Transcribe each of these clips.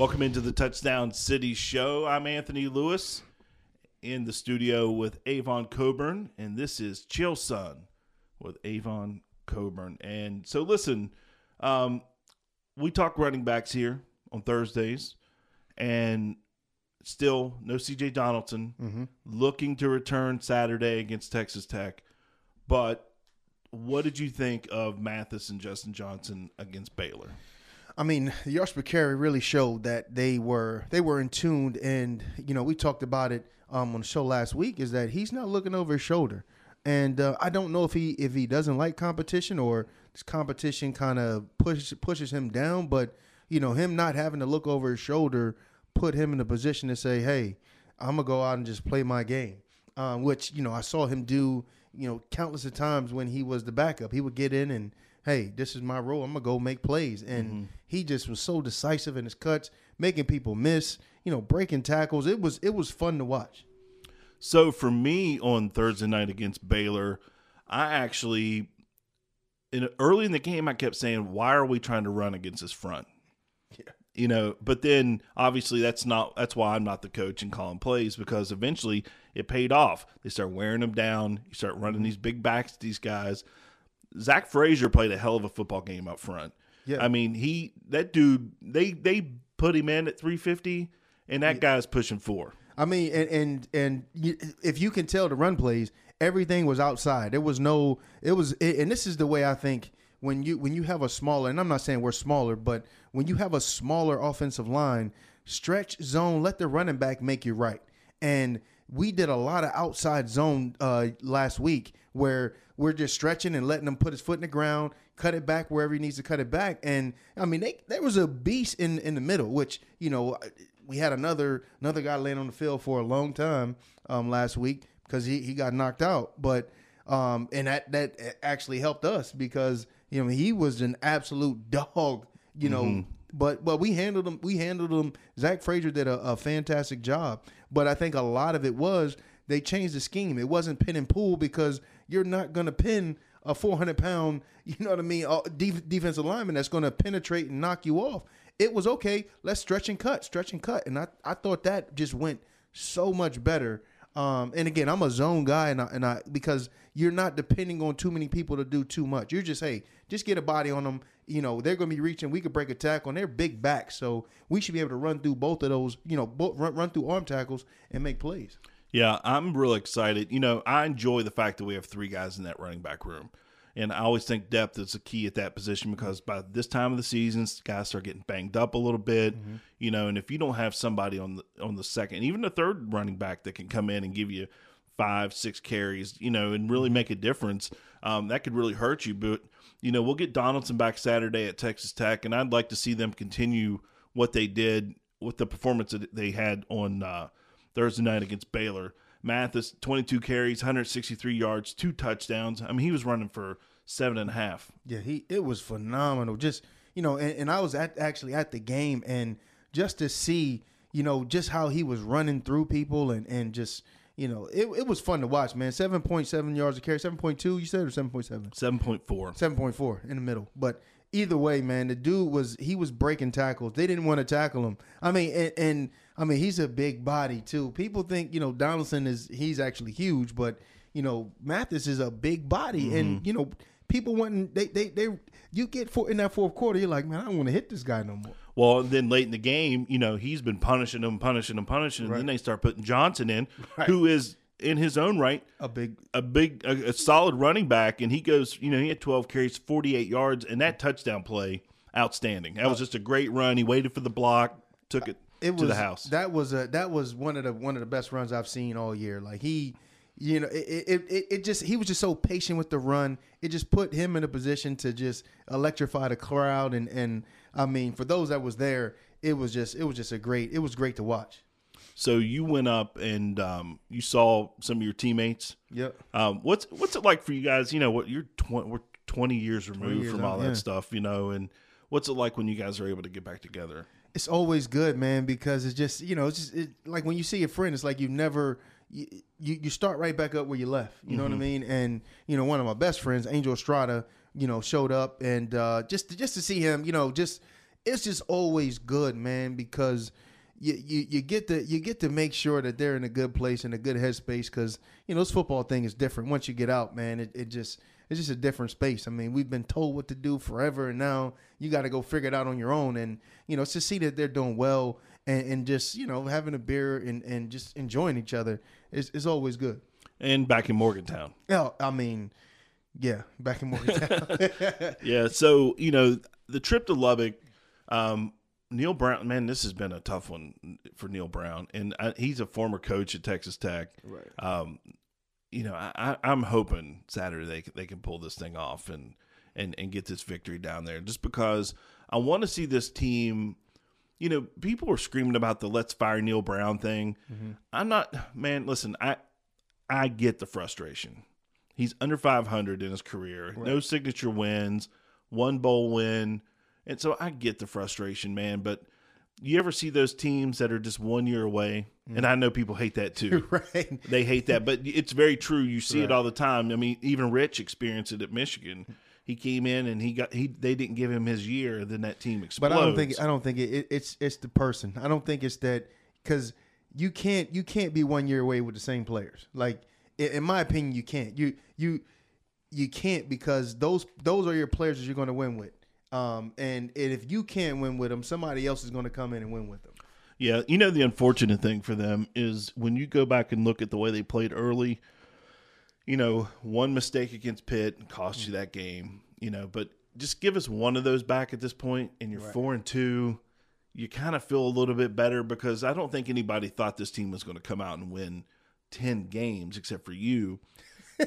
Welcome into the Touchdown City Show. I'm Anthony Lewis in the studio with Avon Cobourne, and this is Chill Sun with Avon Cobourne. And so, listen, um, we talk running backs here on Thursdays, and still no CJ Donaldson looking to return Saturday against Texas Tech. But what did you think of Mathis and Justin Johnson against Baylor? I mean, the yards really showed that they were they were in tuned, and you know we talked about it um, on the show last week. Is that he's not looking over his shoulder, and uh, I don't know if he if he doesn't like competition or this competition kind of pushes pushes him down. But you know him not having to look over his shoulder put him in a position to say, "Hey, I'm gonna go out and just play my game," um, which you know I saw him do you know countless of times when he was the backup. He would get in and hey, this is my role. I'm gonna go make plays, and mm-hmm. he just was so decisive in his cuts, making people miss. You know, breaking tackles. It was it was fun to watch. So for me on Thursday night against Baylor, I actually in early in the game I kept saying, "Why are we trying to run against this front?" Yeah. You know, but then obviously that's not that's why I'm not the coach and calling plays because eventually it paid off. They start wearing them down. You start running mm-hmm. these big backs to these guys. Zach Frazier played a hell of a football game up front. Yeah. I mean, he that dude they they put him in at 350 and that guy's pushing 4. I mean, and and and you, if you can tell the run plays, everything was outside. There was no. It was, and this is the way I think when you when you have a smaller, and I'm not saying we're smaller, but when you have a smaller offensive line, stretch zone, let the running back make you right. And we did a lot of outside zone uh, last week where we're just stretching and letting him put his foot in the ground, cut it back wherever he needs to cut it back. And I mean, they, there was a beast in in the middle, which you know we had another another guy laying on the field for a long time um, last week because he, he got knocked out. But um, and that that actually helped us because you know he was an absolute dog. You know, but but we handled him. We handled him. Zach Frazier did a, a fantastic job. But I think a lot of it was they changed the scheme. It wasn't pin and pull because you're not going to pin a 400 pound, you know what I mean, uh, def- defensive lineman that's going to penetrate and knock you off. It was okay. Let's stretch and cut, stretch and cut, and I I thought that just went so much better. Um, and again, I'm a zone guy, and I, and I because you're not depending on too many people to do too much. You're just hey, just get a body on them. You know they're going to be reaching. We could break a tackle, and they're big backs, so we should be able to run through both of those. You know, run run through arm tackles and make plays. Yeah, I'm real excited. You know, I enjoy the fact that we have three guys in that running back room. And I always think depth is a key at that position because by this time of the season, guys start getting banged up a little bit. You know, and if you don't have somebody on the on the second, even the third running back that can come in and give you five, six carries, you know, and really make a difference, um, that could really hurt you. But you know, we'll get Donaldson back Saturday at Texas Tech, and I'd like to see them continue what they did with the performance that they had on uh, Thursday night against Baylor. Mathis, 22 carries, 163 yards, two touchdowns. I mean, he was running for seven and a half. Yeah, he it was phenomenal. Just you know, and, and I was at actually at the game, and just to see you know just how he was running through people, and and just you know, it, it was fun to watch, man. Seven point seven yards a carry, seven point two, you said, or seven point seven? 7.4. Seven point four in the middle, but. Either way, man, the dude was he was breaking tackles. They didn't want to tackle him. I mean, and, and I mean he's a big body too. People think you know Donaldson is he's actually huge, but you know Mathis is a big body, and mm-hmm. you know people want they they they you get for in that fourth quarter, you're like, man, I don't want to hit this guy no more. Well, then late in the game, you know, he's been punishing them, punishing them, punishing, and then they start putting Johnson in, Right. who is in his own right A big a big, a, a solid running back, and he goes, you know, he had 12 carries, 48 yards, and that touchdown play, outstanding. That was just a great run. He waited for the block, took it, it was to the house. That was a that was one of the one of the best runs I've seen all year. Like he, you know, it it, it, it just he was just so patient with the run. It just put him in a position to just electrify the crowd. And and I mean, for those that was there, it was just it was just a great it was great to watch. So you went up and um, you saw some of your teammates. Yep. Um, what's what's it like for you guys? You know, what you're tw- we're 20 years removed years from out, all yeah. that stuff, you know, and what's it like when you guys are able to get back together? it's always good, man, because it's just you know it's just it, like when you see a friend, it's like you never you, you start right back up where you left. You know what I mean? And you know, one of my best friends, Angel Estrada, you know, showed up and uh, just to, just to see him, you know, just it's just always good, man, because you, you you get to you get to make sure that they're in a good place in a good headspace because you know this football thing is different. Once you get out, man, it, it just it's just a different space. I mean, we've been told what to do forever, and now you got to go figure it out on your own. And you know, to see that they're doing well and, and just you know having a beer and, and just enjoying each other is, is always good. And back in Morgantown. Yeah, I mean, yeah, back in Morgantown. yeah, so you know the trip to Lubbock. Um, Neal Brown, man, this has been a tough one for Neal Brown, and I, he's a former coach at Texas Tech. Right. Um, you know, I, I'm hoping Saturday they they can pull this thing off and and and get this victory down there, just because I want to see this team. You know, people are screaming about the "Let's fire Neal Brown" thing. Mm-hmm. I'm not, man. Listen, I I get the frustration. He's under 500 in his career, no signature wins, one bowl win and so I get the frustration, man. But you ever see those teams that are just one year away? Mm. And I know people hate that too. right. They hate that, but it's very true. You see it all the time. I mean, even Rich experienced it at Michigan. He came in and he got he. They didn't give him his year. Then that team exploded. But. I don't think I don't think it, it, it's it's the person. I don't think it's that because you can't you can't be one year away with the same players. Like in my opinion, you can't. You you you can't because those those are your players that you're going to win with. Um, and, and if you can't win with them, somebody else is going to come in and win with them. Yeah, you know the unfortunate thing for them is when you go back and look at the way they played early. You know, one mistake against Pitt cost you that game. You know, but just give us one of those back at this point, and you're four and two. You kind of feel a little bit better because I don't think anybody thought this team was going to come out and win ten games except for you.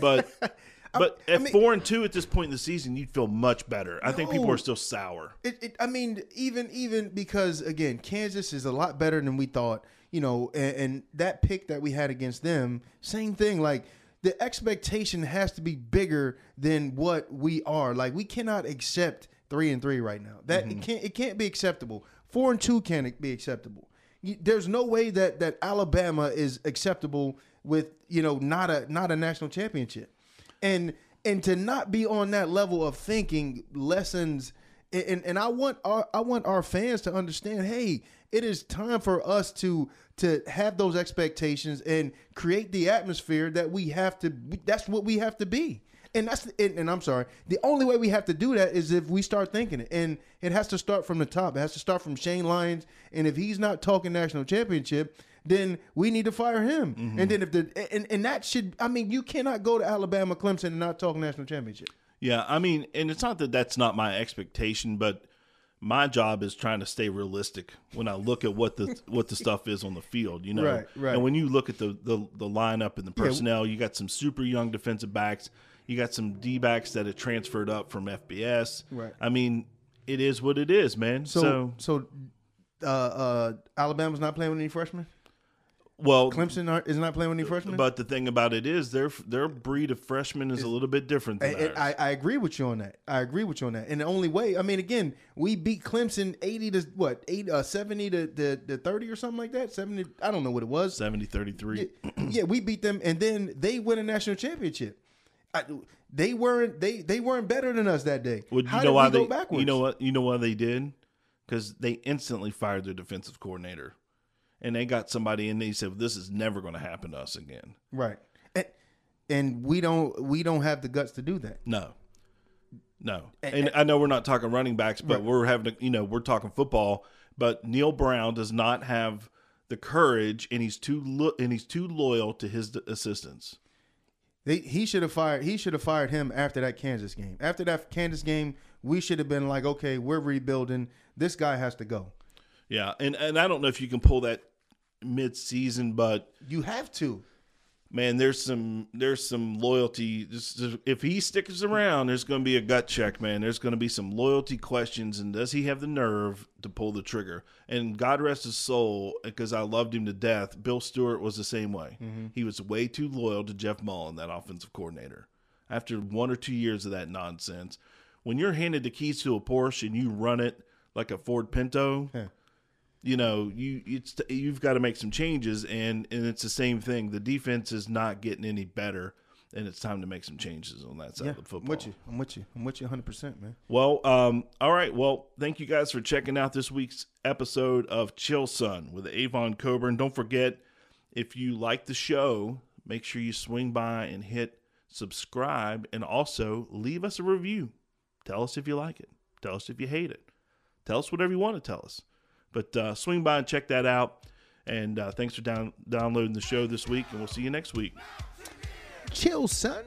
But but at mean- four and two at this point in the season, you'd feel much better. I think people are still sour. It, it, I mean, even even because again, Kansas is a lot better than we thought. You know, and, and that pick that we had against them, same thing. Like the expectation has to be bigger than what we are. Like we cannot accept three and three right now. That it mm-hmm. can't it can't be acceptable. Four and two can't be acceptable. You- There's no way that that Alabama is acceptable with you know not a not a national championship and and to not be on that level of thinking lessons and and I want our I want our fans to understand hey it is time for us to to have those expectations and create the atmosphere that we have to that's what we have to be. And that's and, and I'm sorry the only way we have to do that is if we start thinking it. And it has to start from the top. It has to start from Shane Lyons. And if he's not talking national championship then we need to fire him. And then if the and, and that should I mean you cannot go to Alabama Clemson and not talk national championship. Yeah, I mean, and it's not that that's not my expectation, but my job is trying to stay realistic when I look at what the what the stuff is on the field, you know. Right, right. And when you look at the the, the lineup and the personnel, you got some super young defensive backs, you got some D backs that have transferred up from FBS. Right. I mean, it is what it is, man. So, So so uh, uh, Alabama's not playing with any freshmen. Well, Clemson are, is not playing with any freshmen. but the thing about it is their their breed of freshmen is a little bit different than And- ours. I, I agree with you on that. I agree with you on that. And the only way, I mean, again, we beat Clemson eighty to what eight uh, seventy to, the to thirty or something like that. Seventy, I don't know what it was. 70 33. yeah, we beat them, and then they win a national championship. I, they weren't they they weren't better than us that day. Well, you How know did why we they? go backwards? You know what? You know why they did? Because they instantly fired their defensive coordinator, and they got somebody in. They said, "This is never going to happen to us again." right? And, and we don't we don't have the guts to do that. No, no. And, I know we're not talking running backs, but we're having to. You know, we're talking football. But Neal Brown does not have the courage, and he's too lo- and he's too loyal to his assistants. They, he should have fired. He should have fired him after that Kansas game. After that Kansas game, we should have been like, okay, we're rebuilding. This guy has to go. Yeah, and and I don't know if you can pull that mid-season, but You have to. man, there's some there's some loyalty. If he sticks around, there's going to be a gut check, man. There's going to be some loyalty questions, and does he have the nerve to pull the trigger? And God rest his soul, because I loved him to death. Bill Stewart was the same way. Mm-hmm. He was way too loyal to Jeff Mullen, that offensive coordinator. After one or two years of that nonsense, when you're handed the keys to a Porsche and you run it like a Ford Pinto. You know you it's you've got to make some changes and and it's the same thing the defense is not getting any better and it's time to make some changes on that side Yeah, of the football. I'm with you. I'm with you. I'm with you 100, percent man. Well, um, all right. Well, thank you guys for checking out this week's episode of Chill Sun with Avon Cobourne. Don't forget, if you like the show, make sure you swing by and hit subscribe and also leave us a review. Tell us if you like it. Tell us if you hate it. Tell us whatever you want to tell us. But uh, swing by and check that out. And uh, thanks for down- downloading the show this week, and we'll see you next week. Chill, son.